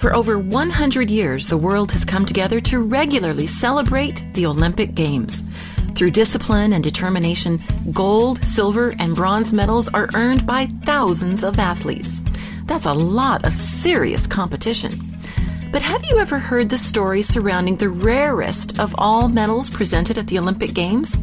For over 100 years, the world has come together to regularly celebrate the Olympic Games. Through discipline and determination, gold, silver, and bronze medals are earned by thousands of athletes. That's a lot of serious competition. But have you ever heard the story surrounding the rarest of all medals presented at the Olympic Games?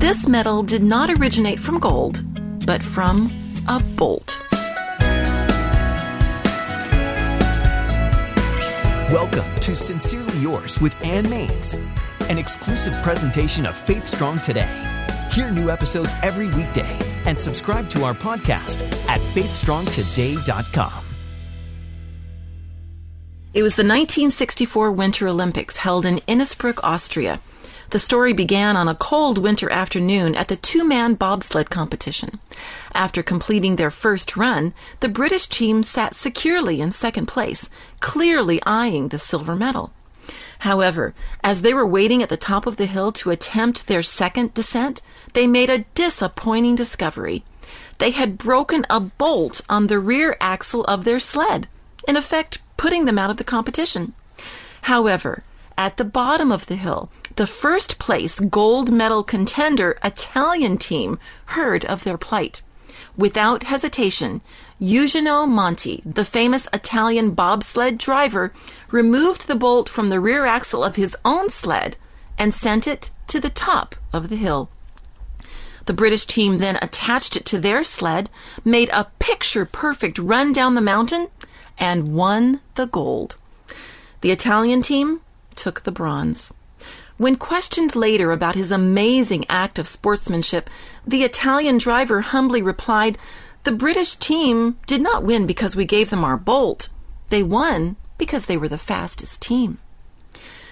This medal did not originate from gold, but from a bolt. Welcome to Sincerely Yours with Ann Maines, an exclusive presentation of Faith Strong Today. Hear new episodes every weekday and subscribe to our podcast at faithstrongtoday.com. It was the 1964 Winter Olympics held in Innsbruck, Austria. The story began on a cold winter afternoon at the two man bobsled competition. After completing their first run, the British team sat securely in second place, clearly eyeing the silver medal. However, as they were waiting at the top of the hill to attempt their second descent, they made a disappointing discovery. They had broken a bolt on the rear axle of their sled, in effect, putting them out of the competition. However, at the bottom of the hill, the first place gold medal contender Italian team heard of their plight. Without hesitation, Eugenio Monti, the famous Italian bobsled driver, removed the bolt from the rear axle of his own sled and sent it to the top of the hill. The British team then attached it to their sled, made a picture perfect run down the mountain, and won the gold. The Italian team took the bronze. When questioned later about his amazing act of sportsmanship, the Italian driver humbly replied, The British team did not win because we gave them our bolt. They won because they were the fastest team.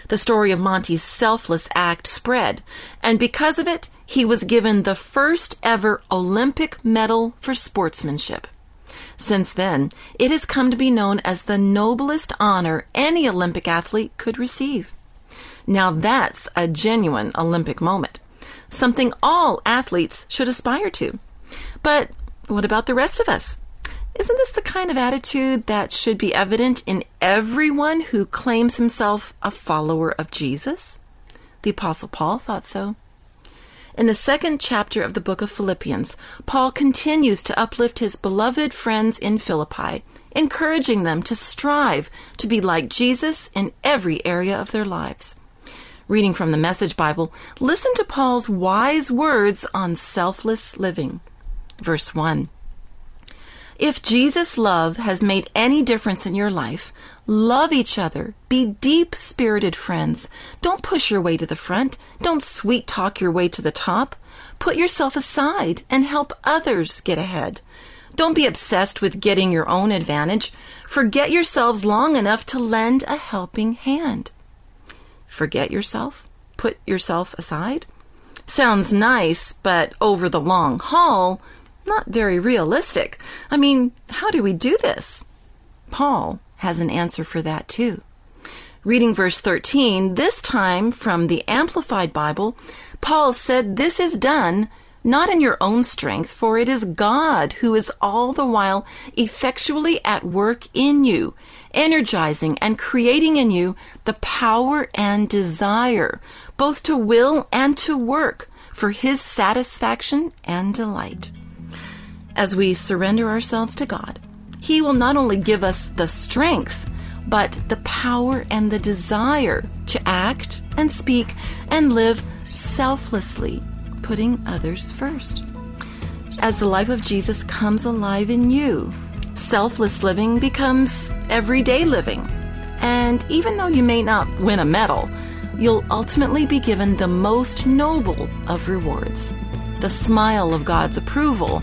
The story of Monti's selfless act spread, and because of it, he was given the first ever Olympic medal for sportsmanship. Since then, it has come to be known as the noblest honor any Olympic athlete could receive. Now that's a genuine Olympic moment, something all athletes should aspire to. But what about the rest of us? Isn't this the kind of attitude that should be evident in everyone who claims himself a follower of Jesus? The Apostle Paul thought so. In the second chapter of the book of Philippians, Paul continues to uplift his beloved friends in Philippi, encouraging them to strive to be like Jesus in every area of their lives. Reading from the Message Bible, listen to Paul's wise words on selfless living. Verse 1 If Jesus' love has made any difference in your life, love each other. Be deep spirited friends. Don't push your way to the front. Don't sweet talk your way to the top. Put yourself aside and help others get ahead. Don't be obsessed with getting your own advantage. Forget yourselves long enough to lend a helping hand forget yourself, put yourself aside? Sounds nice, but over the long haul, not very realistic. I mean, how do we do this? Paul has an answer for that too. Reading verse 13, this time from the Amplified Bible, Paul said, This is done not in your own strength, for it is God who is all the while effectually at work in you, energizing and creating in you the power and desire, both to will and to work for His satisfaction and delight. As we surrender ourselves to God, He will not only give us the strength, but the power and the desire to act and speak and live selflessly, putting others first. As the life of Jesus comes alive in you, selfless living becomes everyday living. And even though you may not win a medal, you'll ultimately be given the most noble of rewards the smile of God's approval